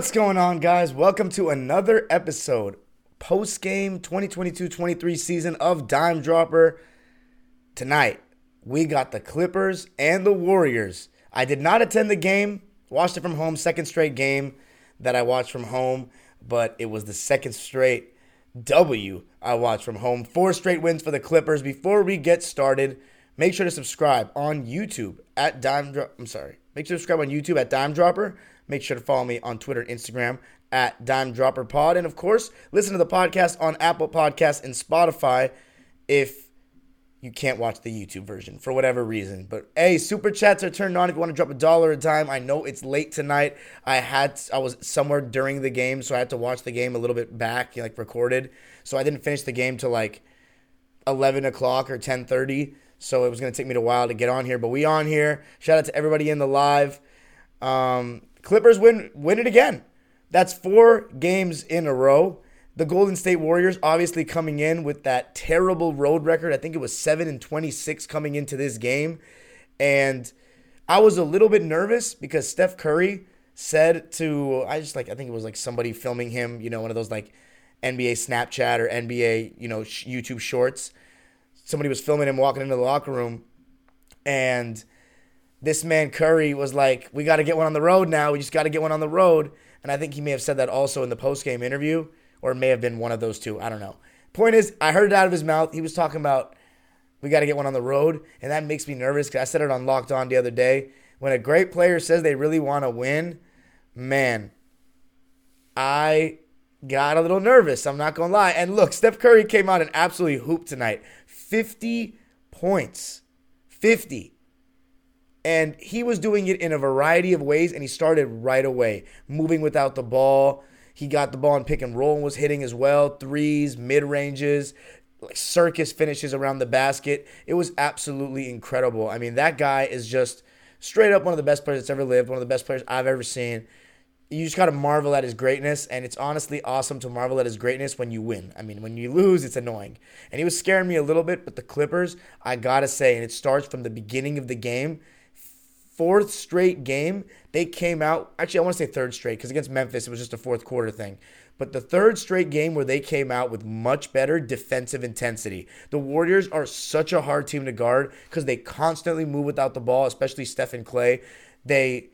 What's going on, guys? Welcome to another episode, post game 2022 23 season of Dime Dropper. Tonight, we got the Clippers and the Warriors. I did not attend the game, watched it from home, second straight game that I watched from home, but it was the second straight W I watched from home. Four straight wins for the Clippers. Before we get started, make sure to subscribe on YouTube at Dime Drop. I'm sorry. Make sure to subscribe on YouTube at Dime Dropper. Make sure to follow me on Twitter and Instagram at Dime Dropper Pod. And of course, listen to the podcast on Apple Podcasts and Spotify if you can't watch the YouTube version for whatever reason. But hey, super chats are turned on if you want to drop a dollar a time. I know it's late tonight. I had I was somewhere during the game, so I had to watch the game a little bit back, like recorded. So I didn't finish the game till like eleven o'clock or ten thirty. So it was gonna take me a while to get on here, but we on here. Shout out to everybody in the live. Um, Clippers win win it again. That's four games in a row. The Golden State Warriors obviously coming in with that terrible road record. I think it was 7 and 26 coming into this game. And I was a little bit nervous because Steph Curry said to I just like I think it was like somebody filming him, you know, one of those like NBA Snapchat or NBA, you know, YouTube shorts. Somebody was filming him walking into the locker room and this man Curry was like, "We got to get one on the road now. We just got to get one on the road." And I think he may have said that also in the post game interview, or it may have been one of those two. I don't know. Point is, I heard it out of his mouth. He was talking about we got to get one on the road, and that makes me nervous because I said it on Locked On the other day. When a great player says they really want to win, man, I got a little nervous. I'm not gonna lie. And look, Steph Curry came out and absolutely hooped tonight. 50 points. 50. And he was doing it in a variety of ways, and he started right away, moving without the ball. He got the ball and pick and roll and was hitting as well. Threes, mid ranges, like circus finishes around the basket. It was absolutely incredible. I mean, that guy is just straight up one of the best players that's ever lived, one of the best players I've ever seen. You just got to marvel at his greatness, and it's honestly awesome to marvel at his greatness when you win. I mean, when you lose, it's annoying. And he was scaring me a little bit, but the Clippers, I got to say, and it starts from the beginning of the game fourth straight game, they came out. Actually, I want to say third straight because against Memphis, it was just a fourth quarter thing. But the third straight game where they came out with much better defensive intensity. The Warriors are such a hard team to guard because they constantly move without the ball, especially Stephen Klay. They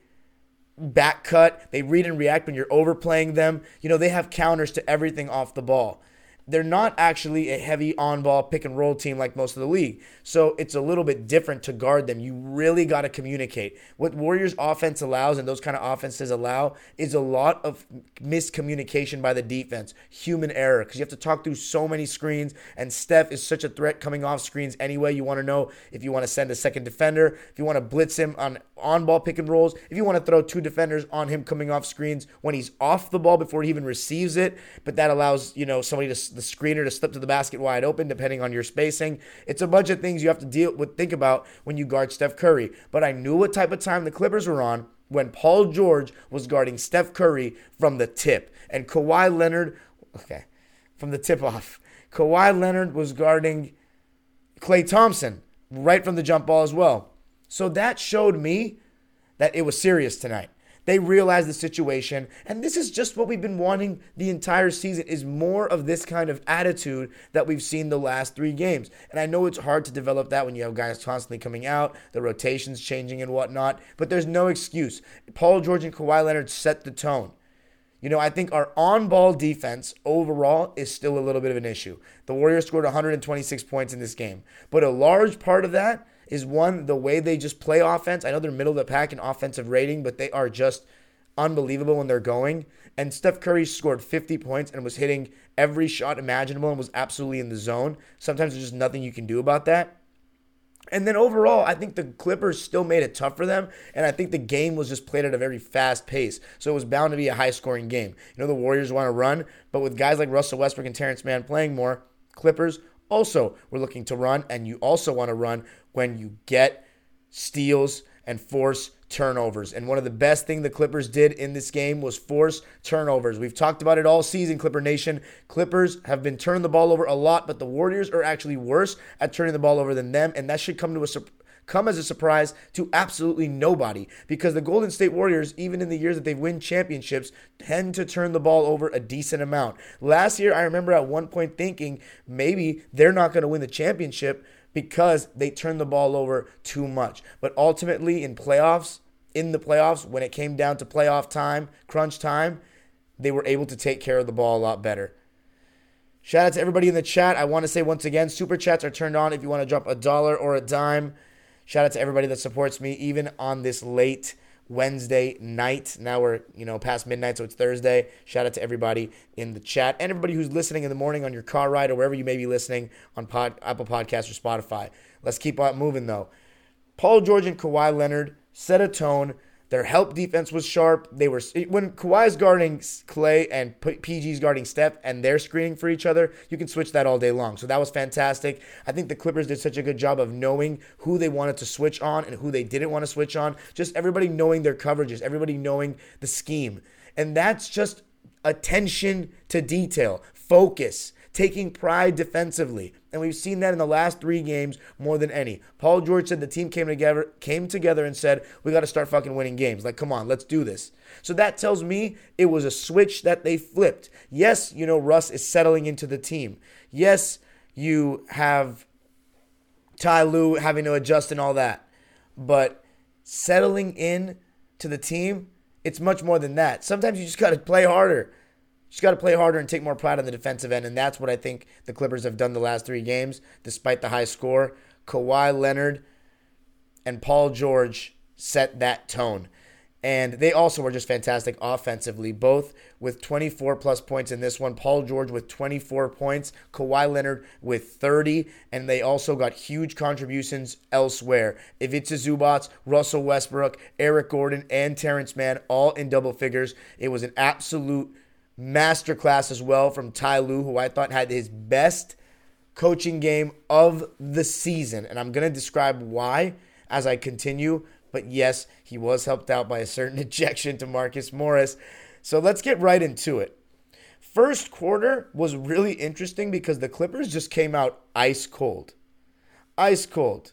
back cut, they read and react when you're overplaying them. You know, they have counters to everything off the ball they're not actually a heavy on ball pick and roll team like most of the league. So it's a little bit different to guard them. You really got to communicate. What Warriors offense allows and those kind of offenses allow is a lot of miscommunication by the defense, human error, because you have to talk through so many screens. And Steph is such a threat coming off screens anyway. You want to know if you want to send a second defender, if you want to blitz him on on ball pick and rolls, if you want to throw two defenders on him coming off screens when he's off the ball before he even receives it. But that allows, you know, somebody to the screener to slip to the basket wide open, depending on your spacing. It's a bunch of things you have to deal with, think about when you guard Steph Curry. But I knew what type of time the Clippers were on when Paul George was guarding Steph Curry from the tip. And Kawhi Leonard, okay, from the tip off. Kawhi Leonard was guarding Klay Thompson right from the jump ball as well. So that showed me that it was serious tonight. They realize the situation, and this is just what we've been wanting the entire season is more of this kind of attitude that we've seen the last 3 games. And I know it's hard to develop that when you have guys constantly coming out, the rotations changing and whatnot, but there's no excuse. Paul George and Kawhi Leonard set the tone. You know, I think our on ball defense overall is still a little bit of an issue. The Warriors scored 126 points in this game, but a large part of that is one, the way they just play offense. I know they're middle of the pack in offensive rating, but they are just unbelievable when they're going. And Steph Curry scored 50 points and was hitting every shot imaginable and was absolutely in the zone. Sometimes there's just nothing you can do about that. And then overall, I think the Clippers still made it tough for them. And I think the game was just played at a very fast pace. So it was bound to be a high scoring game. You know, the Warriors want to run, but with guys like Russell Westbrook and Terrence Mann playing more, Clippers also were looking to run. And you also want to run when you get steals and force turnovers. And one of the best thing the Clippers did in this game was force turnovers. We've talked about it all season, Clipper Nation. Clippers have been turning the ball over a lot, but the Warriors are actually worse at turning the ball over than them, and that should come to a come as a surprise to absolutely nobody because the Golden State Warriors, even in the years that they win championships, tend to turn the ball over a decent amount. Last year, I remember at one point thinking maybe they're not going to win the championship because they turned the ball over too much. But ultimately, in playoffs, in the playoffs, when it came down to playoff time, crunch time, they were able to take care of the ball a lot better. Shout out to everybody in the chat. I want to say once again, super chats are turned on if you want to drop a dollar or a dime. Shout out to everybody that supports me, even on this late Wednesday night. Now we're, you know, past midnight, so it's Thursday. Shout out to everybody in the chat and everybody who's listening in the morning on your car ride or wherever you may be listening on pod, Apple Podcasts or Spotify. Let's keep on moving though. Paul George and Kawhi Leonard set a tone their help defense was sharp. They were when Kawhi's guarding Klay and PG's guarding Steph, and they're screening for each other. You can switch that all day long. So that was fantastic. I think the Clippers did such a good job of knowing who they wanted to switch on and who they didn't want to switch on. Just everybody knowing their coverages, everybody knowing the scheme, and that's just attention to detail, focus taking pride defensively. And we've seen that in the last three games more than any. Paul George said the team came together, came together and said, we got to start fucking winning games. Like, come on, let's do this. So that tells me it was a switch that they flipped. Yes, you know, Russ is settling into the team. Yes, you have Ty Lue having to adjust and all that. But settling in to the team, it's much more than that. Sometimes you just got to play harder just got to play harder and take more pride on the defensive end. And that's what I think the Clippers have done the last three games, despite the high score. Kawhi Leonard and Paul George set that tone. And they also were just fantastic offensively, both with 24 plus points in this one. Paul George with 24 points, Kawhi Leonard with 30, and they also got huge contributions elsewhere. Ivica Zubac, Russell Westbrook, Eric Gordon, and Terrence Mann all in double figures. It was an absolute masterclass as well from Ty Lue, who I thought had his best coaching game of the season. And I'm going to describe why as I continue. But yes, he was helped out by a certain ejection to Marcus Morris. So let's get right into it. First quarter was really interesting because the Clippers just came out ice cold. Ice cold.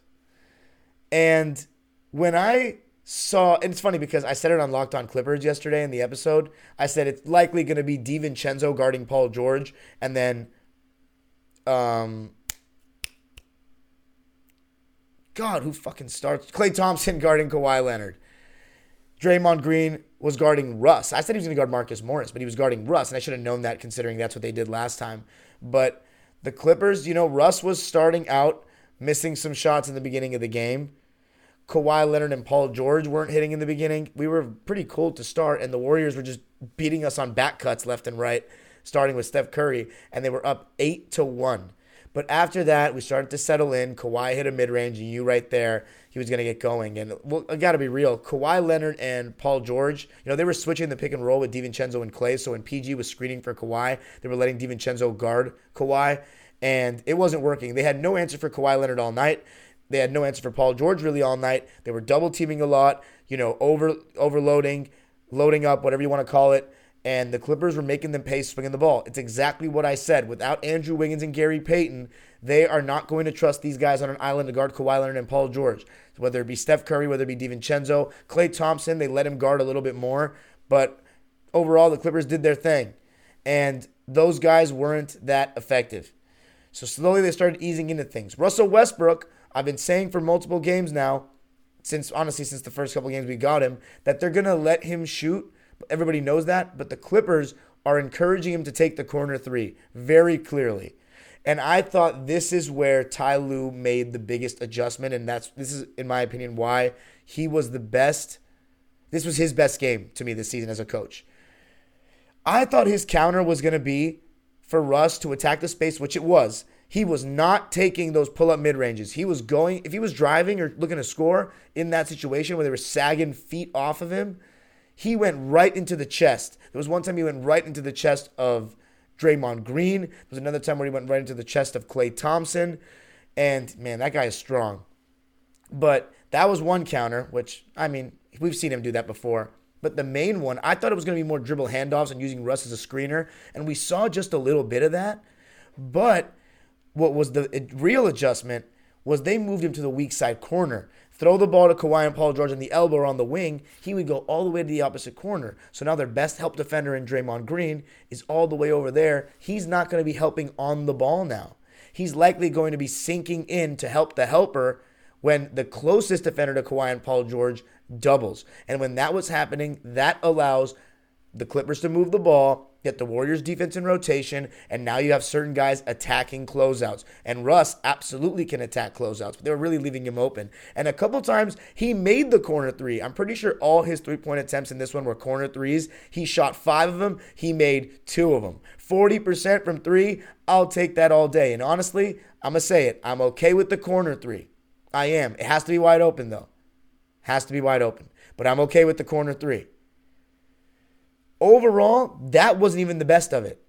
And when I saw, and it's funny because I said it on Locked On Clippers yesterday in the episode. I said it's likely going to be DiVincenzo guarding Paul George, and then, um, God, who fucking starts? Klay Thompson guarding Kawhi Leonard. Draymond Green was guarding Russ. I said he was going to guard Marcus Morris, but he was guarding Russ, and I should have known that considering that's what they did last time. But the Clippers, you know, Russ was starting out missing some shots in the beginning of the game. Kawhi Leonard and Paul George weren't hitting in the beginning. We were pretty cold to start, and the Warriors were just beating us on back cuts left and right, starting with Steph Curry, and they were up eight to one. But after that, we started to settle in. Kawhi hit a mid range, and you right there, he was going to get going. And well, I got to be real. Kawhi Leonard and Paul George, you know, they were switching the pick and roll with DiVincenzo and Klay. So when PG was screening for Kawhi, they were letting DiVincenzo guard Kawhi, and it wasn't working. They had no answer for Kawhi Leonard all night. They had no answer for Paul George really all night. They were double teaming a lot, you know, over overloading, loading up, whatever you want to call it. And the Clippers were making them pay swinging the ball. It's exactly what I said. Without Andrew Wiggins and Gary Payton, they are not going to trust these guys on an island to guard Kawhi Leonard and Paul George. Whether it be Steph Curry, whether it be DiVincenzo, Klay Thompson, they let him guard a little bit more. But overall, the Clippers did their thing. And those guys weren't that effective. So slowly they started easing into things. Russell Westbrook I've been saying for multiple games now, since honestly since the first couple games we got him, that they're gonna let him shoot. Everybody knows that, but the Clippers are encouraging him to take the corner three very clearly. And I thought this is where Ty Lue made the biggest adjustment, and that's this is, in my opinion, why he was the best. This was his best game to me this season as a coach. I thought his counter was going to be for Russ to attack the space, which it was. He was not taking those pull up mid ranges. He was going, if he was driving or looking to score in that situation where they were sagging feet off of him, he went right into the chest. There was one time he went right into the chest of Draymond Green. There was another time where he went right into the chest of Klay Thompson. And man, that guy is strong. But that was one counter, which, I mean, we've seen him do that before. But the main one, I thought it was going to be more dribble handoffs and using Russ as a screener. And we saw just a little bit of that. But what was the real adjustment was they moved him to the weak side corner. Throw the ball to Kawhi and Paul George on the elbow or on the wing, he would go all the way to the opposite corner. So now their best help defender in Draymond Green is all the way over there. He's not going to be helping on the ball now. He's likely going to be sinking in to help the helper when the closest defender to Kawhi and Paul George doubles. And when that was happening, that allows the Clippers to move the ball, get the Warriors defense in rotation, and now you have certain guys attacking closeouts. And Russ absolutely can attack closeouts, but they were really leaving him open. And a couple times he made the corner three. I'm pretty sure all his three point attempts in this one were corner threes. He shot five of them, he made two of them. 40% from three, I'll take that all day. And honestly, I'm going to say it. I'm okay with the corner three. I am. It has to be wide open, though. Has to be wide open. But I'm okay with the corner three overall, that wasn't even the best of it.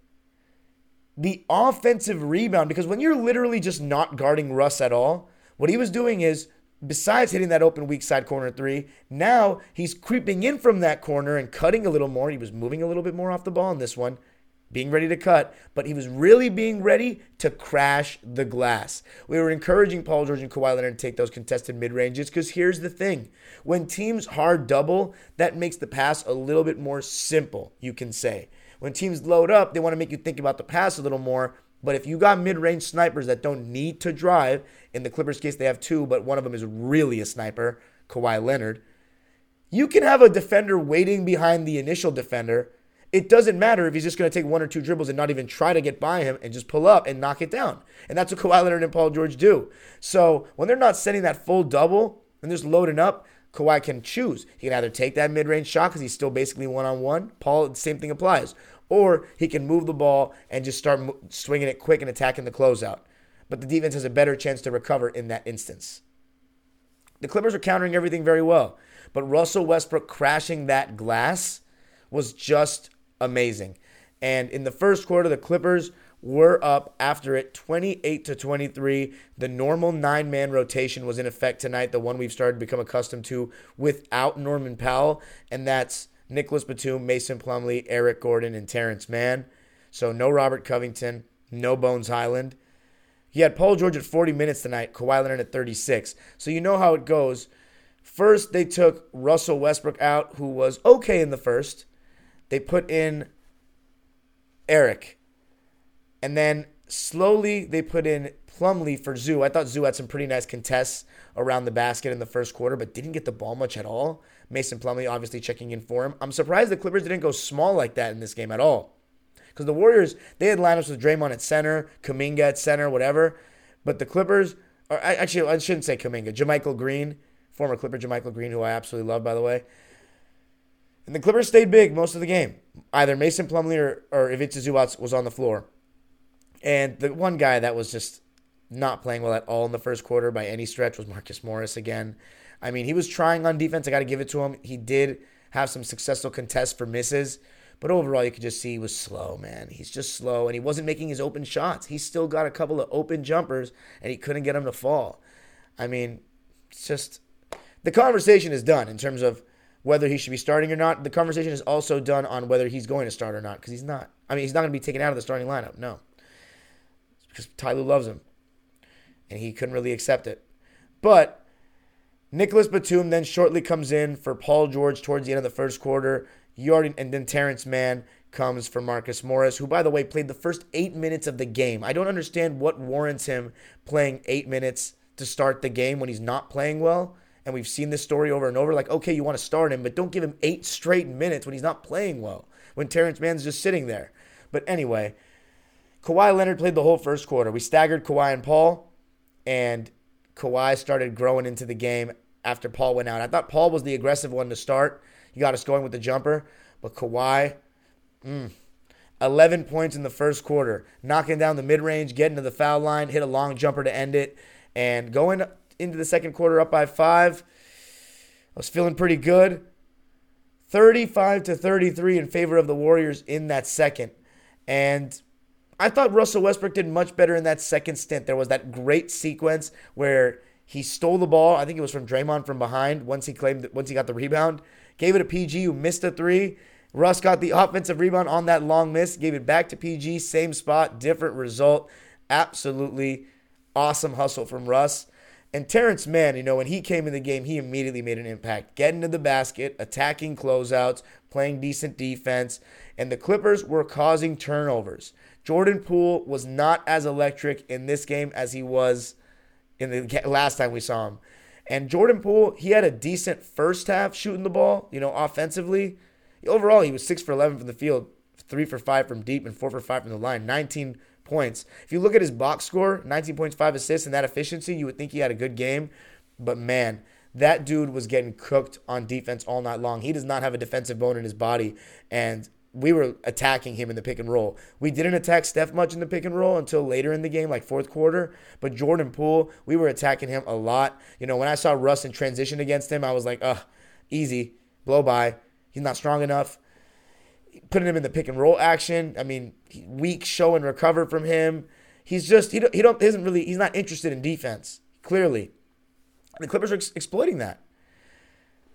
The offensive rebound, because when you're literally just not guarding Russ at all, what he was doing is, besides hitting that open weak side corner three, now he's creeping in from that corner and cutting a little more. He was moving a little bit more off the ball in this one being ready to cut, but he was really being ready to crash the glass. We were encouraging Paul George and Kawhi Leonard to take those contested mid ranges because here's the thing when teams hard double, that makes the pass a little bit more simple, you can say. When teams load up, they want to make you think about the pass a little more. But if you got mid range snipers that don't need to drive, in the Clippers case, they have two, but one of them is really a sniper, Kawhi Leonard. You can have a defender waiting behind the initial defender it doesn't matter if he's just going to take one or two dribbles and not even try to get by him and just pull up and knock it down. And that's what Kawhi Leonard and Paul George do. So when they're not sending that full double and just loading up, Kawhi can choose. He can either take that mid range shot because he's still basically one on one. Paul, same thing applies. Or he can move the ball and just start swinging it quick and attacking the closeout. But the defense has a better chance to recover in that instance. The Clippers are countering everything very well. But Russell Westbrook crashing that glass was just amazing. And in the first quarter, the Clippers were up after it 28 to 23. The normal nine man rotation was in effect tonight, the one we've started to become accustomed to without Norman Powell. And that's Nicholas Batum, Mason Plumlee, Eric Gordon, and Terrence Mann. So no Robert Covington, no Bones Hyland. He had Paul George at 40 minutes tonight, Kawhi Leonard at 36. So you know how it goes. First, they took Russell Westbrook out, who was okay in the first. They put in Eric. And then slowly they put in Plumlee for Zoo. I thought Zoo had some pretty nice contests around the basket in the first quarter, but didn't get the ball much at all. Mason Plumlee obviously checking in for him. I'm surprised the Clippers didn't go small like that in this game at all. Because the Warriors, they had lineups with Draymond at center, Kuminga at center, whatever. But the Clippers, or actually, I shouldn't say Kuminga, JaMychal Green, former Clipper JaMychal Green, who I absolutely love, by the way. And the Clippers stayed big most of the game. Either Mason Plumlee or, or Ivica Zubac was on the floor. And the one guy that was just not playing well at all in the first quarter by any stretch was Marcus Morris again. I mean, he was trying on defense. I got to give it to him. He did have some successful contests for misses, but overall, you could just see he was slow, man. He's just slow, and he wasn't making his open shots. He still got a couple of open jumpers, and he couldn't get them to fall. I mean, it's just the conversation is done in terms of whether he should be starting or not. The conversation is also done on whether he's going to start or not because he's not. I mean, he's not going to be taken out of the starting lineup. No, it's because Ty Lue loves him, and he couldn't really accept it. But Nicholas Batum then shortly comes in for Paul George towards the end of the first quarter. You already, and then Terrence Mann comes for Marcus Morris, who, by the way, played the first eight minutes of the game. I don't understand what warrants him playing eight minutes to start the game when he's not playing well and we've seen this story over and over. Like, okay, you want to start him, but don't give him eight straight minutes when he's not playing well, when Terrence Mann's just sitting there. But anyway, Kawhi Leonard played the whole first quarter. We staggered Kawhi and Paul, and Kawhi started growing into the game after Paul went out. I thought Paul was the aggressive one to start. He got us going with the jumper, but Kawhi, mm, 11 points in the first quarter, knocking down the mid range, getting to the foul line, hit a long jumper to end it, and going into the second quarter up by five. I was feeling pretty good. 35 to 33 in favor of the Warriors in that second. And I thought Russell Westbrook did much better in that second stint. There was that great sequence where he stole the ball. I think it was from Draymond from behind once he claimed once he got the rebound. Gave it to PG who missed a three. Russ got the offensive rebound on that long miss, gave it back to PG, same spot, different result. Absolutely awesome hustle from Russ. And Terrence Mann, you know, when he came in the game, he immediately made an impact. Getting to the basket, attacking closeouts, playing decent defense, and the Clippers were causing turnovers. Jordan Poole was not as electric in this game as he was in the last time we saw him. And Jordan Poole, he had a decent first half shooting the ball, you know, offensively. Overall, he was 6 for 11 from the field, 3 for 5 from deep, and 4 for 5 from the line. 19 points. If you look at his box score, 19.5 assists, and that efficiency, you would think he had a good game. But man, that dude was getting cooked on defense all night long. He does not have a defensive bone in his body. And we were attacking him in the pick and roll. We didn't attack Steph much in the pick and roll until later in the game, like fourth quarter. But Jordan Poole, we were attacking him a lot. You know, when I saw Russ in transition against him, I was like, ugh, easy, blow by. He's not strong enough. Putting him in the pick and roll action. I mean, weak show and recover from him. He's just he don't, he don't isn't really he's not interested in defense. Clearly, the Clippers are ex- exploiting that.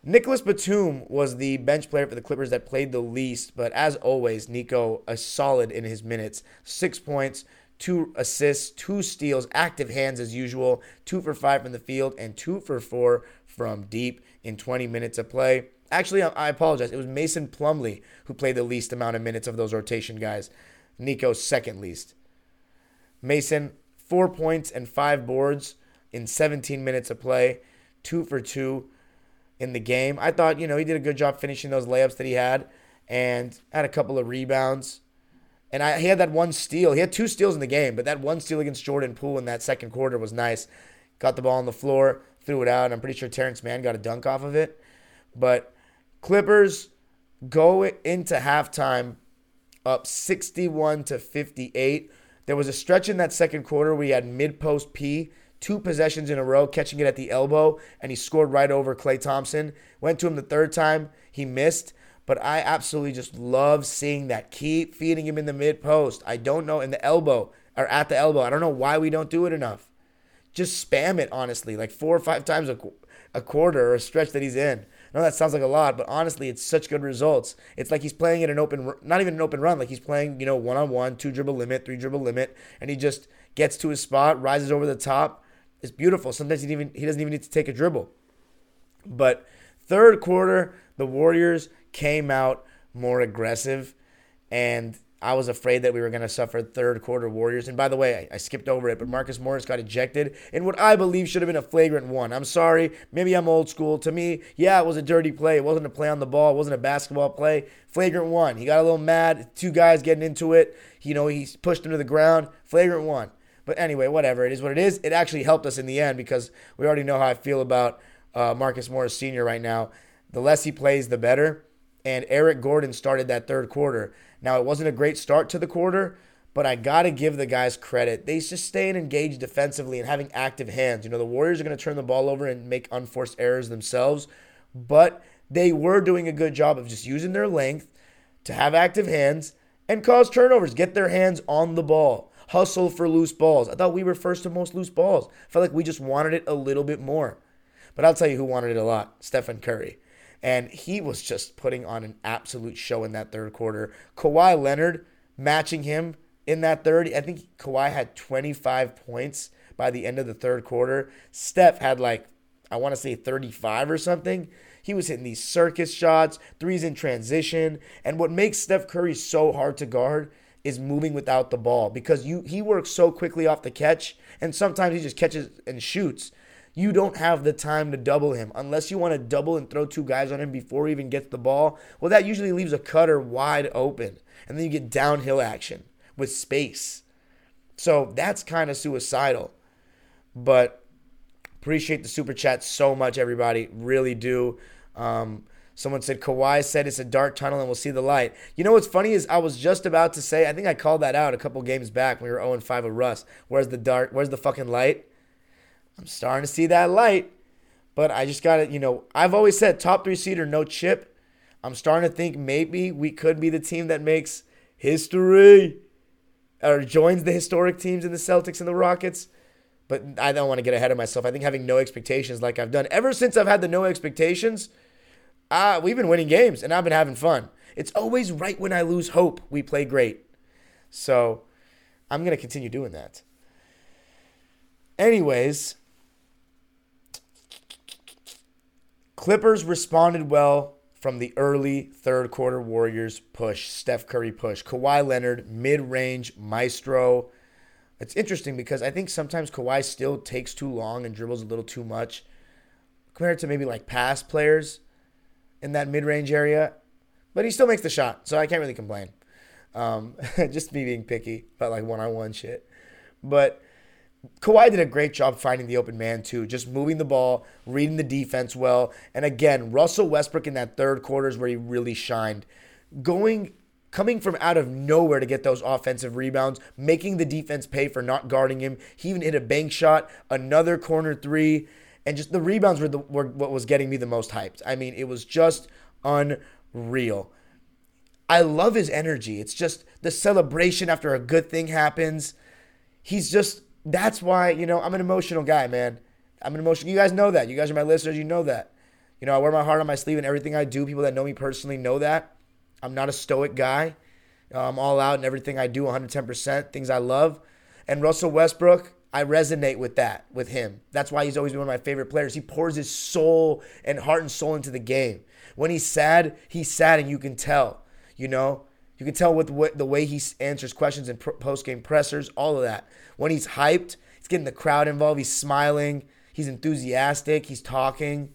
Nicholas Batum was the bench player for the Clippers that played the least, but as always, Nico a solid in his minutes. Six points, two assists, two steals, active hands as usual, two for five from the field, and two for four from deep in 20 minutes of play. Actually, I apologize. It was Mason Plumlee who played the least amount of minutes of those rotation guys. Nico second least. Mason, four points and five boards in 17 minutes of play, two for two in the game. I thought, you know, he did a good job finishing those layups that he had and had a couple of rebounds. And I, he had that one steal. He had two steals in the game, but that one steal against Jordan Poole in that second quarter was nice. Got the ball on the floor, threw it out. I'm pretty sure Terrence Mann got a dunk off of it. But Clippers go into halftime up 61 to 58. There was a stretch in that second quarter where he had mid post P two possessions in a row, catching it at the elbow, and he scored right over Klay Thompson. Went to him the third time, he missed. But I absolutely just love seeing that. Keep feeding him in the mid post. I don't know, in the elbow or at the elbow. I don't know why we don't do it enough. Just spam it, honestly, like four or five times a, a quarter or a stretch that he's in. I know that sounds like a lot, but honestly, it's such good results. It's like he's playing in an open, not even an open run, like he's playing, you know, one on one, two dribble limit, three dribble limit, and he just gets to his spot, rises over the top, It's beautiful. Sometimes he even he doesn't even need to take a dribble. But third quarter, the Warriors came out more aggressive, and I was afraid that we were going to suffer third quarter Warriors. And by the way, I, I, skipped over it, but Marcus Morris got ejected in what I believe should have been a flagrant one. I'm sorry. Maybe I'm old school. To me, yeah, it was a dirty play. It wasn't a play on the ball. It wasn't a basketball play. Flagrant one. He got a little mad. Two guys getting into it. You know, he pushed him to the ground. Flagrant one. But anyway, whatever. It is what it is. It actually helped us in the end because we already know how I feel about uh, Marcus Morris Sr. right now. The less he plays, the better. And Eric Gordon started that third quarter. Now, it wasn't a great start to the quarter, but I got to give the guys credit. They just staying engaged defensively and having active hands. You know, the Warriors are going to turn the ball over and make unforced errors themselves, but they were doing a good job of just using their length to have active hands and cause turnovers, get their hands on the ball hustle for loose balls. I thought we were first to most loose balls. I felt like we just wanted it a little bit more. But I'll tell you who wanted it a lot Stephen Curry. And he was just putting on an absolute show in that third quarter. Kawhi Leonard matching him in that third. I think Kawhi had 25 points by the end of the third quarter. Steph had like, I want to say 35 or something. He was hitting these circus shots, threes in transition. And what makes Steph Curry so hard to guard is moving without the ball because you he works so quickly off the catch and sometimes he just catches and shoots. You don't have the time to double him unless you want to double and throw two guys on him before he even gets the ball. Well, that usually leaves a cutter wide open and then you get downhill action with space. So that's kind of suicidal. But appreciate the super chat so much, everybody. Really do. Um, someone said Kawhi said it's a dark tunnel and we'll see the light. You know what's funny is I was just about to say I think I called that out a couple games back when we were 0 5 with Russ. Where's the dark? Where's the fucking light? I'm starting to see that light. But I just got to, you know, I've always said top three seed or no chip. I'm starting to think maybe we could be the team that makes history or joins the historic teams in the Celtics and the Rockets. But I don't want to get ahead of myself. I think having no expectations, like I've done ever since I've had the no expectations, uh, we've been winning games and I've been having fun. It's always right when I lose hope, we play great. So I'm going to continue doing that. Anyways, Clippers responded well from the early third quarter Warriors push, Steph Curry push. Kawhi Leonard, mid range maestro. It's interesting because I think sometimes Kawhi still takes too long and dribbles a little too much compared to maybe like past players in that mid range area. But he still makes the shot, so I can't really complain. Um, just me being picky about like one on one shit. But Kawhi did a great job finding the open man too, just moving the ball, reading the defense well. And again, Russell Westbrook in that third quarter is where he really shined. Going coming from out of nowhere to get those offensive rebounds, making the defense pay for not guarding him. He even hit a bank shot, another corner three, and just the rebounds were, the, were what was getting me the most hyped. I mean, it was just unreal. I love his energy. It's just the celebration after a good thing happens. He's just that's why, you know, I'm an emotional guy, man. I'm an emotional. You guys know that. You guys are my listeners. You know that. You know, I wear my heart on my sleeve and everything I do. People that know me personally know that. I'm not a stoic guy. I'm all out in everything I do 110%, things I love. And Russell Westbrook, I resonate with that, with him. That's why he's always been one of my favorite players. He pours his soul and heart and soul into the game. When he's sad, he's sad, and you can tell. You know, you can tell with the way he answers questions in post game pressers, all of that. When he's hyped, he's getting the crowd involved. He's smiling. He's enthusiastic. He's talking.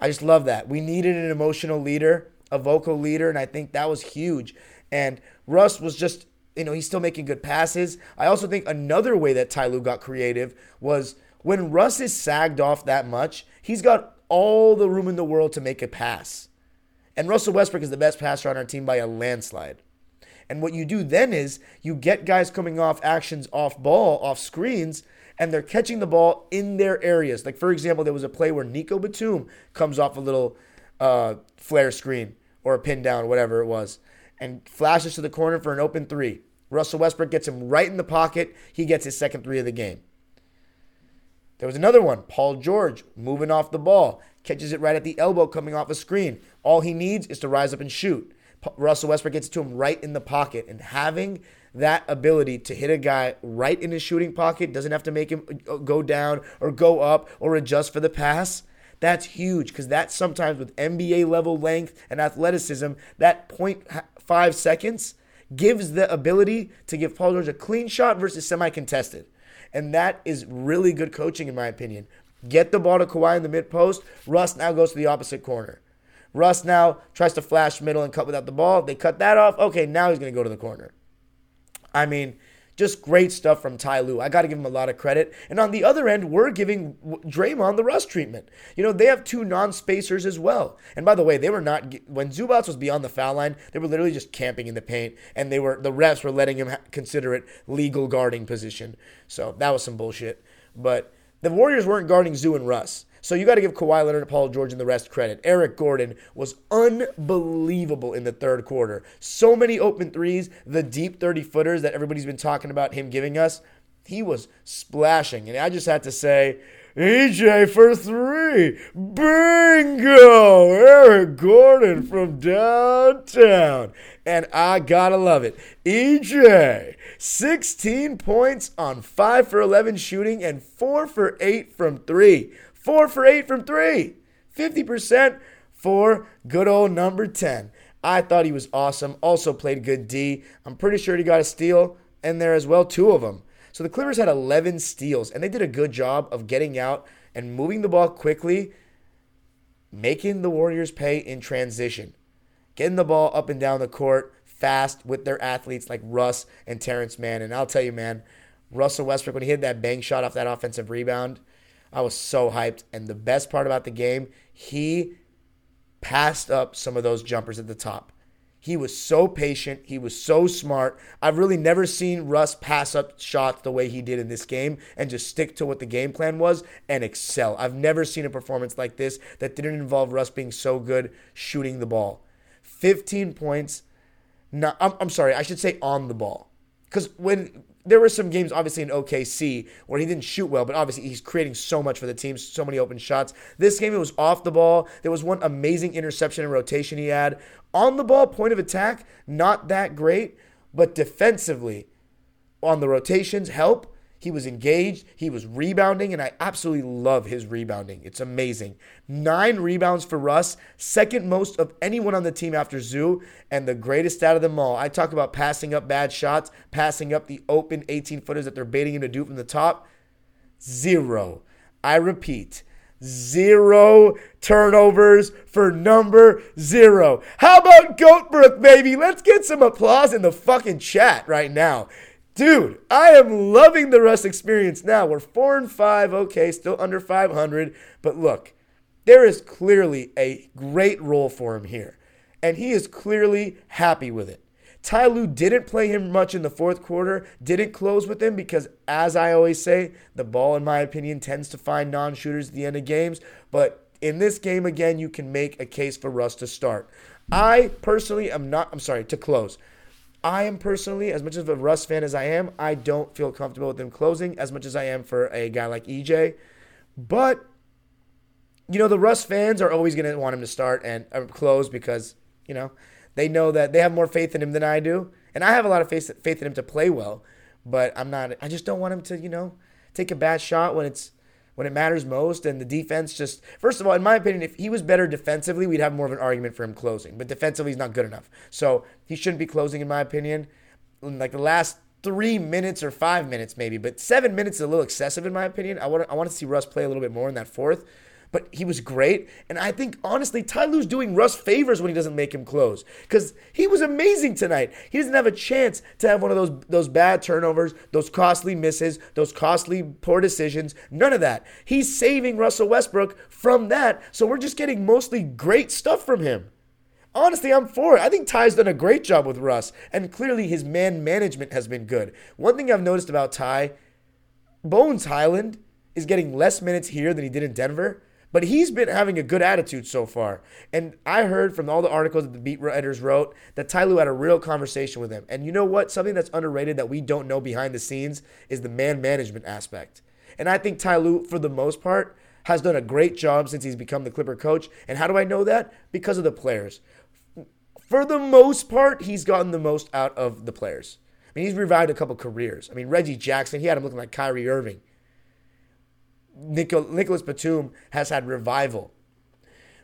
I just love that. We needed an emotional leader, a vocal leader, and I think that was huge. And Russ was just, you know, he's still making good passes. I also think another way that Ty Lue got creative was when Russ is sagged off that much, he's got all the room in the world to make a pass. And Russell Westbrook is the best passer on our team by a landslide. And what you do then is you get guys coming off actions off ball, off screens, and they're catching the ball in their areas. Like, for example, there was a play where Nico Batum comes off a little uh, flare screen or a pin down, whatever it was, and flashes to the corner for an open three. Russell Westbrook gets him right in the pocket. He gets his second three of the game. There was another one, Paul George moving off the ball, catches it right at the elbow coming off a screen. All he needs is to rise up and shoot. Russell Westbrook gets it to him right in the pocket. And having that ability to hit a guy right in his shooting pocket doesn't have to make him uh, go down or go up or adjust for the pass. That's huge because that sometimes with NBA level length and athleticism, that 0.5 seconds gives the ability to give Paul George a clean shot versus semi contested. And that is really good coaching, in my opinion. Get the ball to Kawhi in the mid post. Russ now goes to the opposite corner. Russ now tries to flash middle and cut without the ball. They cut that off. Okay, now he's going to go to the corner. I mean, just great stuff from Ty Lue. I got to give him a lot of credit. And on the other end, we're giving Draymond the Russ treatment. You know, they have two non-spacers as well. And by the way, they were not when Zubac was beyond the foul line. They were literally just camping in the paint, and they were the refs were letting him consider it legal guarding position. So that was some bullshit. But the Warriors weren't guarding Zoo and Russ. So you got to give Kawhi Leonard, Paul George, and the rest credit. Eric Gordon was unbelievable in the third quarter. So many open threes, the deep 30 footers that everybody's been talking about him giving us. He was splashing. And I just had to say, EJ for three. Bingo! Eric Gordon from downtown. And I gotta love it. EJ, 16 points on 5 for 11 shooting and 4 for 8 from 3. Four for eight from three. 50% for good old number 10. I thought he was awesome. Also played good D. I'm pretty sure he got a steal in there as well, two of them. So the Clippers had 11 steals, and they did a good job of getting out and moving the ball quickly, making the Warriors pay in transition, getting the ball up and down the court, fast with their athletes like Russ and Terrence Mann. And I'll tell you, man, Russell Westbrook, when he hit that bang shot off that offensive rebound, I was so hyped. And the best part about the game, he passed up some of those jumpers at the top. He was so patient. He was so smart. I've really never seen Russ pass up shots the way he did in this game and just stick to what the game plan was and excel. I've never seen a performance like this that didn't involve Russ being so good shooting the ball. 15 points. No, I'm, I'm sorry, I should say on the ball. Because when there were some games, obviously in OKC, where he didn't shoot well, but obviously he's creating so much for the team, so many open shots. This game, it was off the ball. There was one amazing interception and rotation he had. On the ball, point of attack, not that great, but defensively, on the rotations, help. He was engaged. He was rebounding, and I absolutely love his rebounding. It's amazing. Nine rebounds for Russ, second most of anyone on the team after Zoo, and the greatest out of them all. I talk about passing up bad shots, passing up the open 18 footers that they're baiting him to do from the top. Zero. I repeat, zero turnovers for number zero. How about Goatbrook, baby? Let's get some applause in the fucking chat right now. Dude, I am loving the Russ experience now. We're four and five, okay, still under 500, but look, there is clearly a great role for him here, and he is clearly happy with it. Ty Lue didn't play him much in the fourth quarter, didn't close with him because, as I always say, the ball, in my opinion, tends to find non shooters at the end of games. But in this game, again, you can make a case for Russ to start. I personally am not, I'm sorry, to close. I am personally, as much of a Russ fan as I am, I don't feel comfortable with him closing as much as I am for a guy like EJ. But, you know, the Russ fans are always going to want him to start and uh, close because, you know, they know that they have more faith in him than I do. And I have a lot of faith, faith in him to play well. But I'm not, I just don't want him to, you know, take a bad shot when it's when it matters most. And the defense just, first of all, in my opinion, if he was better defensively, we'd have more of an argument for him closing. But defensively, he's not good enough. So he shouldn't be closing, in my opinion. In like the last three minutes or five minutes, maybe, but seven minutes is a little excessive, in my opinion. I want, I want to see Russ play a little bit more in that fourth but he was great. And I think, honestly, Ty doing Russ favors when he doesn't make him close because he was amazing tonight. He doesn't have a chance to have one of those, those bad turnovers, those costly misses, those costly poor decisions. None of that. He's saving Russell Westbrook from that. So we're just getting mostly great stuff from him. Honestly, I'm for it. I think Ty's done a great job with Russ, and clearly his man management has been good. One thing I've noticed about Ty, Bones Hyland is getting less minutes here than he did in Denver. But he's been having a good attitude so far. And I heard from all the articles that the beat writers wrote that Ty Lue had a real conversation with him. And you know what? Something that's underrated that we don't know behind the scenes is the man management aspect. And I think Ty Lue, for the most part, has done a great job since he's become the Clipper coach. And how do I know that? Because of the players. For the most part, he's gotten the most out of the players. I mean, he's revived a couple careers. I mean, Reggie Jackson, he had him looking like Kyrie Irving. Nicholas Batum has had revival.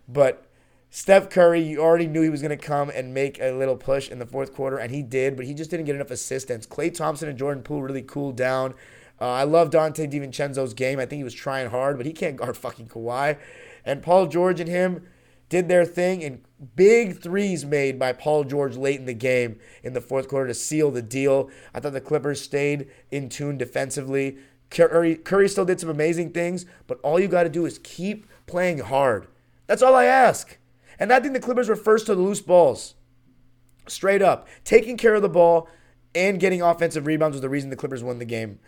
But Steph Curry, you already knew he was going to come and make a little push in the fourth quarter, and he did, but he just didn't get enough assistance. Klay Thompson and Jordan Poole really cooled down. Uh, I love Donte DiVincenzo's game. I think he was trying hard, but he can't guard fucking Kawhi. And Paul George and him did their thing, and big threes made by Paul George late in the game in the fourth quarter to seal the deal. I thought the Clippers stayed in tune defensively. Curry, Curry still did some amazing things, but all you got to do is keep playing hard. That's all I ask. And I think the Clippers were first to the loose balls. Straight up. Taking care of the ball and getting offensive rebounds was the reason the Clippers won the game.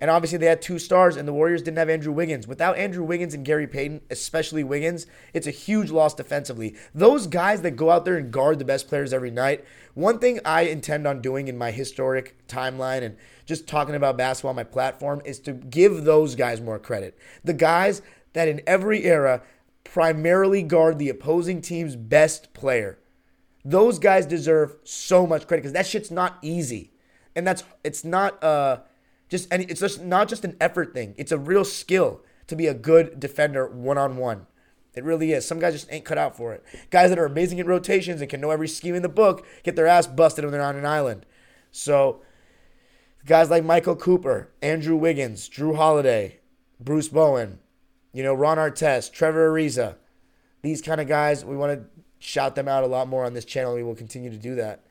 And obviously, they had two stars, and the Warriors didn't have Andrew Wiggins. Without Andrew Wiggins and Gary Payton, especially Wiggins, it's a huge loss defensively. Those guys that go out there and guard the best players every night, one thing I intend on doing in my historic timeline and just talking about basketball on my platform is to give those guys more credit. The guys that in every era primarily guard the opposing team's best player. Those guys deserve so much credit because that shit's not easy. And that's it's not uh just any it's just not just an effort thing. It's a real skill to be a good defender one on one. It really is. Some guys just ain't cut out for it. Guys that are amazing at rotations and can know every scheme in the book get their ass busted when they're on an island. So guys like Michael Cooper, Andrew Wiggins, Jrue Holiday, Bruce Bowen, you know, Ron Artest, Trevor Ariza, these kind of guys, we want to shout them out a lot more on this channel. We will continue to do that.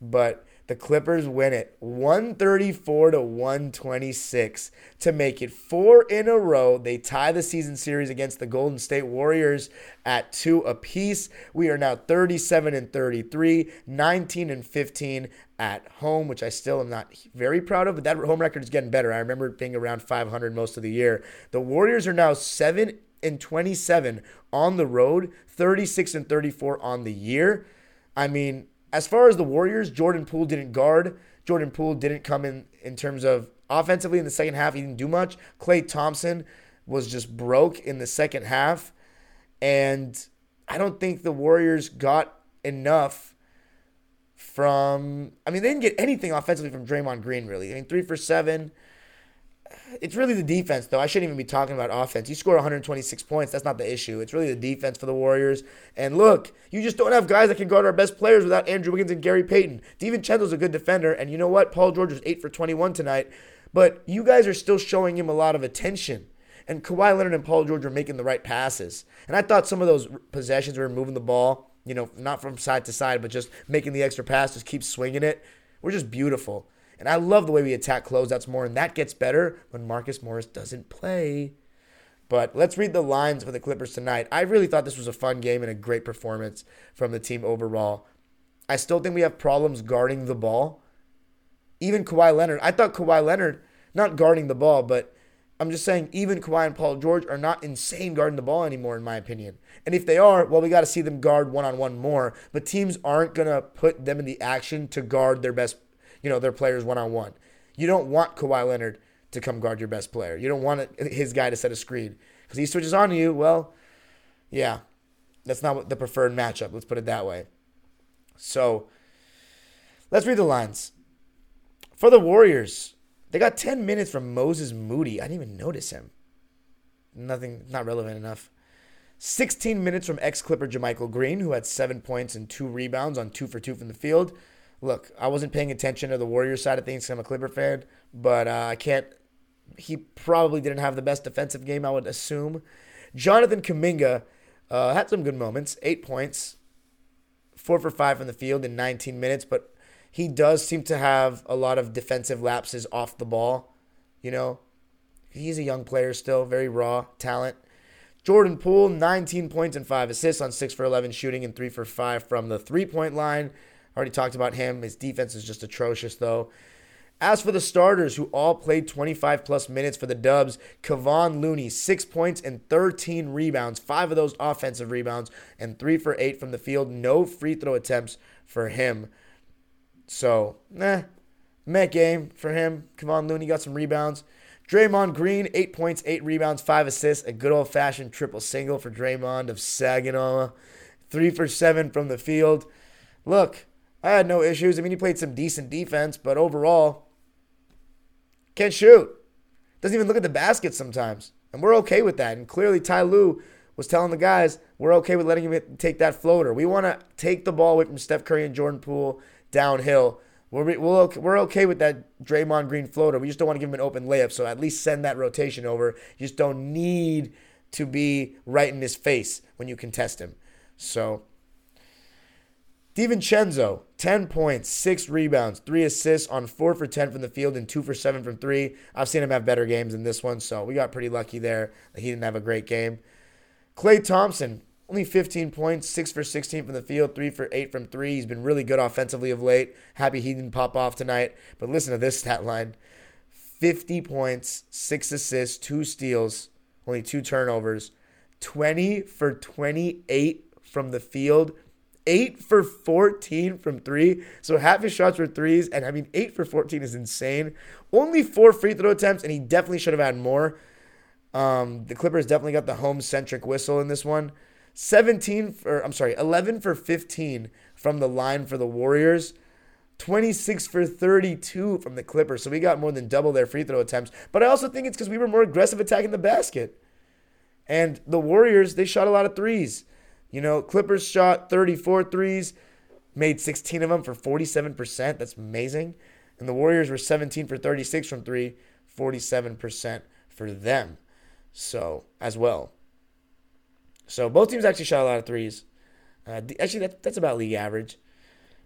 but the Clippers win it 134 to 126 to make it four in a row. They tie the season series against the Golden State Warriors at two apiece. We are now 37 and 33, 19 and 15 at home, which I still am not very proud of, but that home record is getting better. I remember being around 500 most of the year. The Warriors are now 7 and 27 on the road, 36 and 34 on the year. I mean, as far as the Warriors, Jordan Poole didn't guard. Jordan Poole didn't come in in terms of offensively in the second half. He didn't do much. Klay Thompson was just broke in the second half. And I don't think the Warriors got enough from. I mean, they didn't get anything offensively from Draymond Green, really. I mean, three for seven it's really the defense, though. I shouldn't even be talking about offense. You score 126 points. That's not the issue. It's really the defense for the Warriors. And look, you just don't have guys that can guard our best players without Andrew Wiggins and Gary Payton. DiVincenzo's a good defender. And you know what? Paul George was 8 for 21 tonight. But you guys are still showing him a lot of attention. And Kawhi Leonard and Paul George are making the right passes. And I thought some of those possessions were moving the ball, you know, not from side to side, but just making the extra pass, just keep swinging it, We're just beautiful. And I love the way we attack closeouts more, and that gets better when Marcus Morris doesn't play. But let's read the lines for the Clippers tonight. I really thought this was a fun game and a great performance from the team overall. I still think we have problems guarding the ball. Even Kawhi Leonard, I thought Kawhi Leonard, not guarding the ball, but I'm just saying, even Kawhi and Paul George are not insane guarding the ball anymore, in my opinion. And if they are, well, we got to see them guard one on one more. But teams aren't going to put them in the action to guard their best you know, their players one on one. You don't want Kawhi Leonard to come guard your best player. You don't want his guy to set a screen because he switches on to you. Well, yeah, that's not the preferred matchup. Let's put it that way. So let's read the lines. For the Warriors, they got 10 minutes from Moses Moody. I didn't even notice him. Nothing, not relevant enough. 16 minutes from ex Clipper JaMychal Green, who had seven points and two rebounds on two for two from the field look, I wasn't paying attention to the Warriors side of things. Because I'm a Clipper fan, but uh, I can't. He probably didn't have the best defensive game, I would assume. Jonathan Kuminga uh, had some good moments. Eight points, four for five from the field in 19 minutes, but he does seem to have a lot of defensive lapses off the ball. You know, he's a young player still, very raw talent. Jordan Poole, 19 points and 5 assists on 6 for 11 shooting and 3 for 5 from the three point line. Already talked about him. His defense is just atrocious, though. As for the starters, who all played 25 plus minutes for the Dubs, Kevon Looney, six points and 13 rebounds, five of those offensive rebounds, and three for eight from the field. No free throw attempts for him. So, nah, meh game for him. Kevon Looney got some rebounds. Draymond Green, eight points, eight rebounds, five assists, a good old fashioned triple single for Draymond of Saginaw. Three for seven from the field. Look, I had no issues. I mean, he played some decent defense, but overall, can't shoot. Doesn't even look at the basket sometimes. And we're okay with that. And clearly, Ty Lue was telling the guys, we're okay with letting him take that floater. We want to take the ball away from Steph Curry and Jordan Poole downhill. We're, we're, we're okay with that Draymond Green floater. We just don't want to give him an open layup. So at least send that rotation over. You just don't need to be right in his face when you contest him. So DiVincenzo, 10 points, 6 rebounds, 3 assists on 4 for 10 from the field and 2 for 7 from 3. I've seen him have better games than this one, so we got pretty lucky there he didn't have a great game. Klay Thompson, only 15 points, 6 for 16 from the field, 3 for 8 from 3. He's been really good offensively of late. Happy he didn't pop off tonight. But listen to this stat line 50 points, 6 assists, 2 steals, only 2 turnovers, 20 for 28 from the field 8 for 14 from three. So half his shots were threes. And I mean, 8 for 14 is insane. Only four free throw attempts, and he definitely should have had more. Um, the Clippers definitely got the home centric whistle in this one. 17 for, I'm sorry, 11 for 15 from the line for the Warriors. 26 for 32 from the Clippers. So we got more than double their free throw attempts. But I also think it's because we were more aggressive attacking the basket. And the Warriors, they shot a lot of threes. You know, Clippers shot 34 threes, made 16 of them for 47%. That's amazing. And the Warriors were 17 for 36 from three, 47% for them. So, as well. So, both teams actually shot a lot of threes. Uh, actually, that, that's about league average.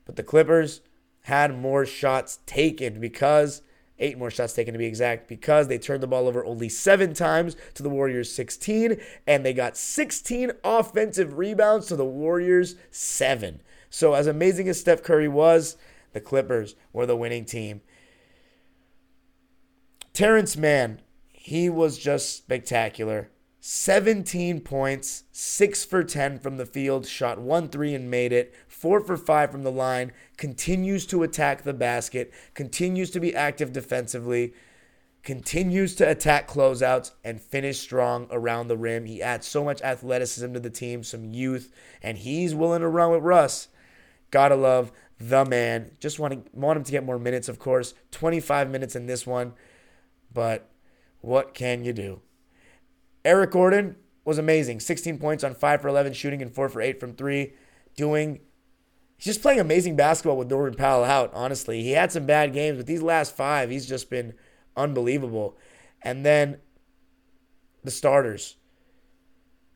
But the Clippers, had more shots taken because eight more shots taken to be exact because they turned the ball over only seven times to the Warriors 16 and they got 16 offensive rebounds to the Warriors 7. So as amazing as Steph Curry was, the Clippers were the winning team. Terance Mann, he was just spectacular. 17 points, 6 for 10 from the field, shot 1 3 and made it, 4 for 5 from the line, continues to attack the basket, continues to be active defensively, continues to attack closeouts, and finish strong around the rim. He adds so much athleticism to the team, some youth, and he's willing to run with Russ. Gotta love the man. Just want, to, want him to get more minutes, of course. 25 minutes in this one, but what can you do? Eric Gordon was amazing. 16 points on 5 for 11 shooting and 4 for 8 from 3. Doing, he's just playing amazing basketball with Norman Powell out, honestly. He had some bad games, but these last five, he's just been unbelievable. And then the starters.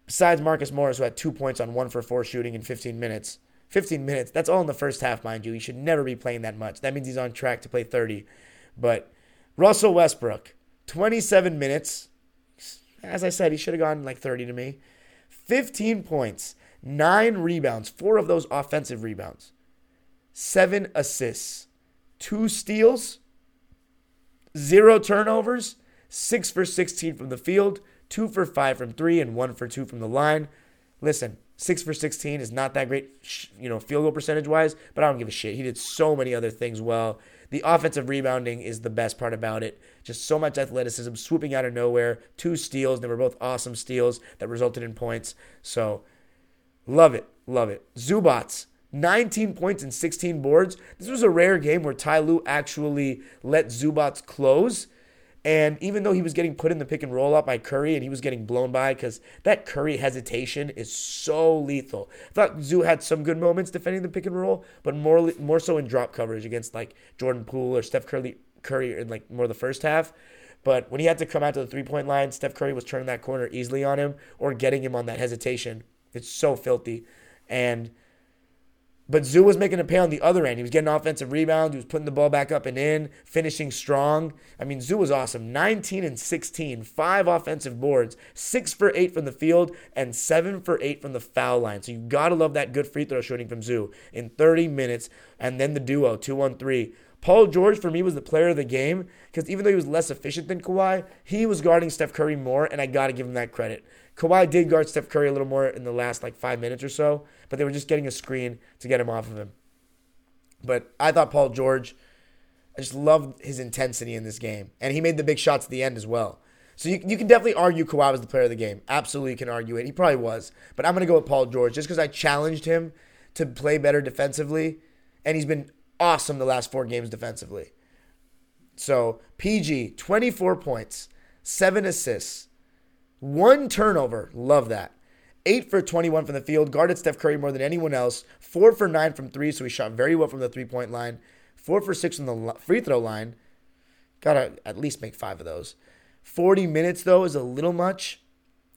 Besides Marcus Morris, who had two points on 1 for 4 shooting in 15 minutes. 15 minutes, that's all in the first half, mind you. He should never be playing that much. That means he's on track to play 30. But Russell Westbrook, 27 minutes, as I said, he should have gone like 30 to me. 15 points, nine rebounds, four of those offensive rebounds, seven assists, two steals, zero turnovers, six for 16 from the field, two for five from three, and one for two from the line. Listen, six for 16 is not that great, you know, field goal percentage wise, but I don't give a shit. He did so many other things well. The offensive rebounding is the best part about it. Just so much athleticism, swooping out of nowhere. Two steals. They were both awesome steals that resulted in points. So, love it. Love it. Zubac, 19 points and 16 boards. This was a rare game where Ty Lue actually let Zubac close and even though he was getting put in the pick and roll up by Curry and he was getting blown by because that Curry hesitation is so lethal. I thought Zoo had some good moments defending the pick and roll, but more more so in drop coverage against like Jordan Poole or Steph Curry, Curry in like more the first half. But when he had to come out to the three point line, Steph Curry was turning that corner easily on him or getting him on that hesitation. It's so filthy. And but Zoo was making a pay on the other end. He was getting offensive rebounds. He was putting the ball back up and in, finishing strong. I mean, Zoo was awesome. 19 and 16, five offensive boards, six for eight from the field, and seven for eight from the foul line. So you got to love that good free throw shooting from Zoo in 30 minutes. And then the duo, 2 1 3. Paul George, for me, was the player of the game because even though he was less efficient than Kawhi, he was guarding Steph Curry more, and I got to give him that credit. Kawhi did guard Steph Curry a little more in the last like five minutes or so, but they were just getting a screen to get him off of him. But I thought Paul George, I just loved his intensity in this game. And he made the big shots at the end as well. So you, you can definitely argue Kawhi was the player of the game. Absolutely you can argue it. He probably was. But I'm to go with Paul George just because I challenged him to play better defensively. And he's been awesome the last four games defensively. So PG, 24 points, seven assists, one turnover. Love that. 8 for 21 from the field, guarded Steph Curry more than anyone else. 4 for 9 from 3, so he shot very well from the three point line. 4 for 6 from the free throw line. Gotta at least make 5 of those. 40 minutes, though, is a little much.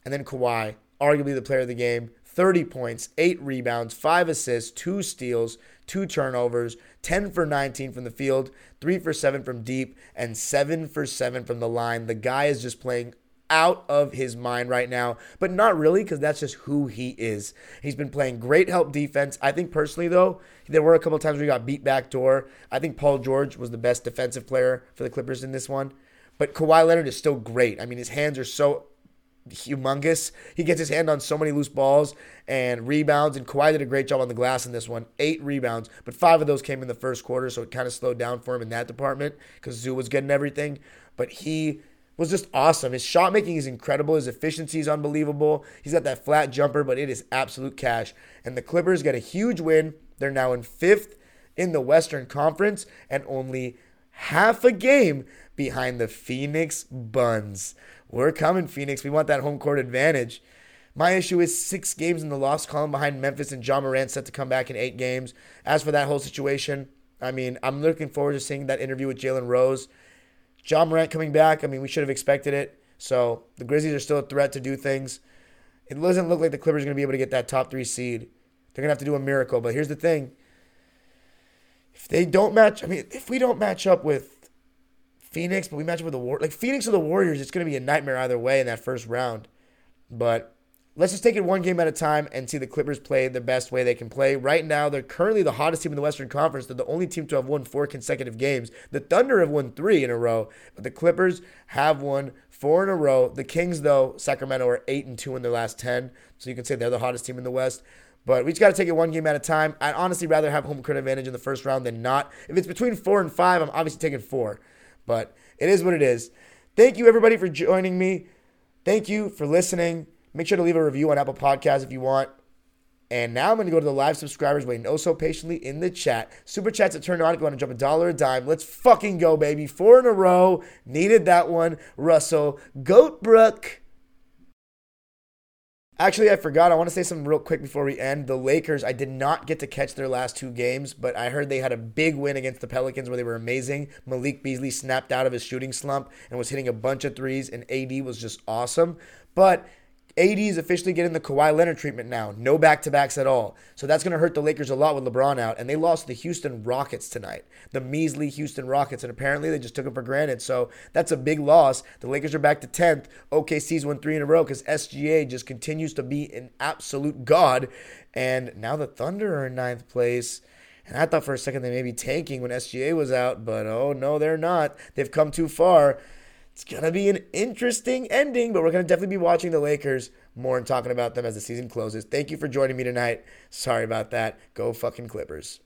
And then Kawhi, arguably the player of the game. 30 points, 8 rebounds, 5 assists, 2 steals, 2 turnovers, 10 for 19 from the field, 3 for 7 from deep, and 7 for 7 from the line. The guy is just playing out of his mind right now, but not really because that's just who he is. He's been playing great help defense. I think personally, though, there were a couple times where he got beat back door. I think Paul George was the best defensive player for the Clippers in this one, but Kawhi Leonard is still great. I mean, his hands are so humongous. He gets his hand on so many loose balls and rebounds, and Kawhi did a great job on the glass in this one. Eight rebounds, but five of those came in the first quarter, so it kind of slowed down for him in that department because Zoo was getting everything. But he was just awesome. His shot making is incredible. His efficiency is unbelievable. He's got that flat jumper, but it is absolute cash. And the Clippers get a huge win. They're now in fifth in the Western Conference and only half a game behind the Phoenix Buns. We're coming, Phoenix. We want that home court advantage. My issue is six games in the loss column behind Memphis and Ja Morant set to come back in eight games. As for that whole situation, I mean, I'm looking forward to seeing that interview with Jalen Rose. Ja Morant coming back, I mean, we should have expected it. So the Grizzlies are still a threat to do things. It doesn't look like the Clippers are going to be able to get that top three seed. They're going to have to do a miracle. But here's the thing if they don't match, I mean, if we don't match up with Phoenix, but we match up with the War, like Phoenix or the Warriors, it's going to be a nightmare either way in that first round. But let's just take it one game at a time and see the Clippers play the best way they can play. Right now, they're currently the hottest team in the Western Conference. They're the only team to have won four consecutive games. The Thunder have won three in a row, but the Clippers have won four in a row. The Kings, though, Sacramento are eight and two in their last ten, so you can say they're the hottest team in the West. But we just got to take it one game at a time. I'd honestly rather have home court advantage in the first round than not. If it's between four and five, I'm obviously taking four. But it is what it is. Thank you, everybody, for joining me. Thank you for listening. Make sure to leave a review on Apple Podcasts if you want. And now I'm going to go to the live subscribers waiting oh so patiently in the chat. Super chats are turned on. If you want to jump a dollar a dime, let's fucking go, baby. Four in a row. Needed that one. Russell Goatbrook. Actually, I forgot. I want to say something real quick before we end. The Lakers, I did not get to catch their last two games, but I heard they had a big win against the Pelicans where they were amazing. Malik Beasley snapped out of his shooting slump and was hitting a bunch of threes, and AD was just awesome. But AD is officially getting the Kawhi Leonard treatment now. No back to backs at all. So that's going to hurt the Lakers a lot with LeBron out. And they lost the Houston Rockets tonight. The measly Houston Rockets. And apparently they just took it for granted. So that's a big loss. The Lakers are back to 10th. OKC's won three in a row because SGA just continues to be an absolute god. And now the Thunder are in ninth place. And I thought for a second they may be tanking when SGA was out, but oh no, they're not. They've come too far. It's going to be an interesting ending, but we're going to definitely be watching the Lakers more and talking about them as the season closes. Thank you for joining me tonight. Sorry about that. Go fucking Clippers.